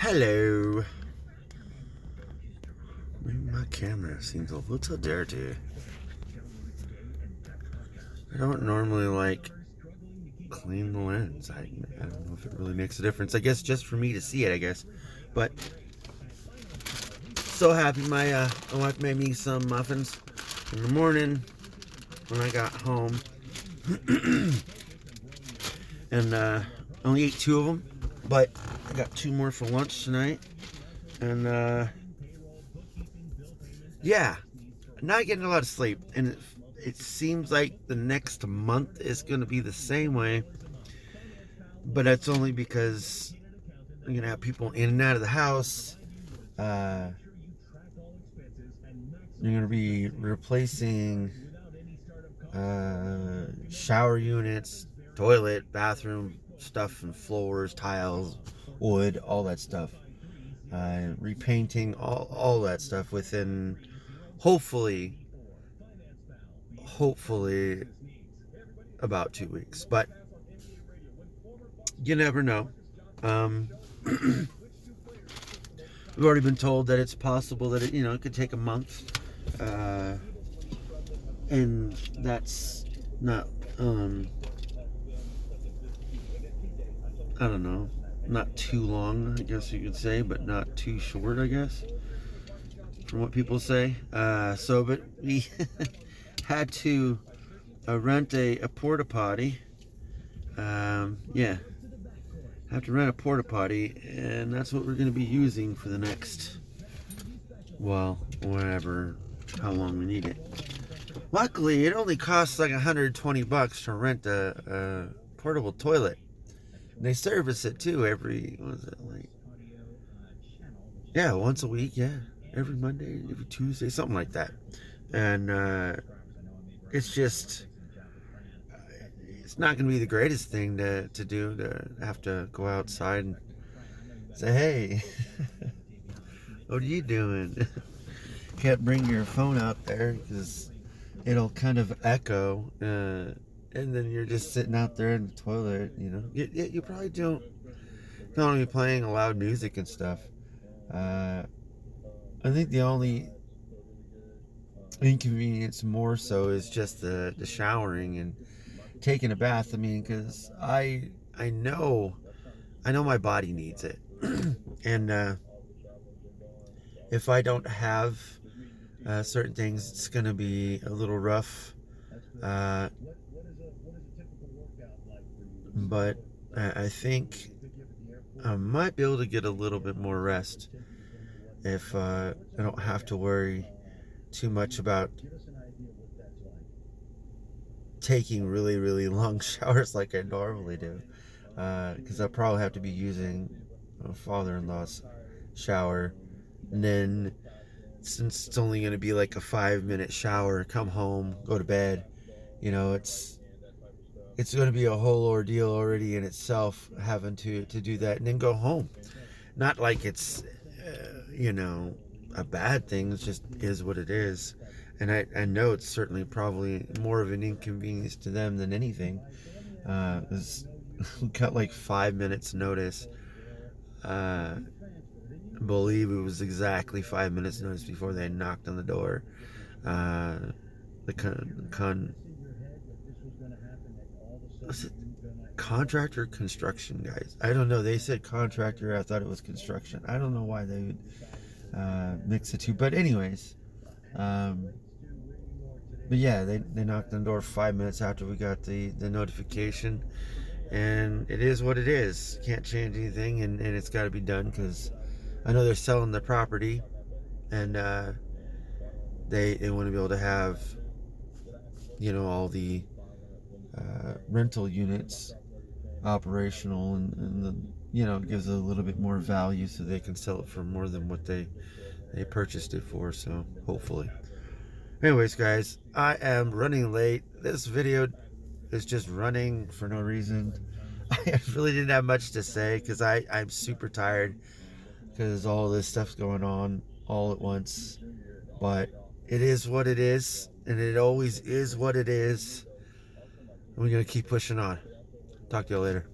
Hello. My camera seems a little dirty. I don't normally like clean the lens. I, I don't know if it really makes a difference. I guess just for me to see it, I guess. But so happy my uh, my wife made me some muffins in the morning when I got home. and uh, only ate two of them, but got two more for lunch tonight. And uh, yeah, not getting a lot of sleep. And it, it seems like the next month is going to be the same way. But that's only because I'm going to have people in and out of the house. Uh, you're going to be replacing uh, shower units, toilet, bathroom stuff, and floors, tiles, wood, all that stuff. Uh, repainting, all, all that stuff within hopefully, hopefully about two weeks. But you never know. Um, we've already been told that it's possible that it, you know, it could take a month. Uh, and that's not um I don't know, not too long, I guess you could say, but not too short, I guess, from what people say. Uh, so, but we had to uh, rent a, a porta potty. Um, yeah, have to rent a porta potty, and that's what we're going to be using for the next, well, whatever, how long we need it. Luckily, it only costs like 120 bucks to rent a, a portable toilet. They service it too every, what is it, like, yeah, once a week, yeah. Every Monday, every Tuesday, something like that. And uh, it's just, it's not going to be the greatest thing to, to do to have to go outside and say, hey, what are you doing? Can't bring your phone out there because it'll kind of echo. Uh, and then you're just sitting out there in the toilet, you know. You, you probably don't don't be playing loud music and stuff. Uh, I think the only inconvenience more so is just the, the showering and taking a bath. I mean, because I I know I know my body needs it, and uh, if I don't have uh, certain things, it's gonna be a little rough. Uh, but I think I might be able to get a little bit more rest if uh, I don't have to worry too much about taking really, really long showers like I normally do. Because uh, I'll probably have to be using my father in law's shower. And then, since it's only going to be like a five minute shower, come home, go to bed, you know, it's it's going to be a whole ordeal already in itself having to to do that and then go home. Not like it's uh, you know a bad thing it just is what it is. And I, I know it's certainly probably more of an inconvenience to them than anything. Uh, we got like five minutes notice. Uh, believe it was exactly five minutes notice before they knocked on the door. Uh, the con, con contractor construction guys? I don't know. They said contractor. I thought it was construction. I don't know why they would uh, mix the two. But anyways um, but yeah they, they knocked on the door five minutes after we got the the notification. And it is what it is. Can't change anything and, and it's got to be done because i know they're selling the property and uh, they they want to be able to have you know all the uh, rental units operational and, and the, you know gives a little bit more value so they can sell it for more than what they they purchased it for so hopefully. Anyways guys i am running late. This video is just running for no reason. I really didn't have much to say because i i'm super tired because all this stuff's going on all at once. But it is what it is and it always is what it is we're going to keep pushing on. Talk to you later.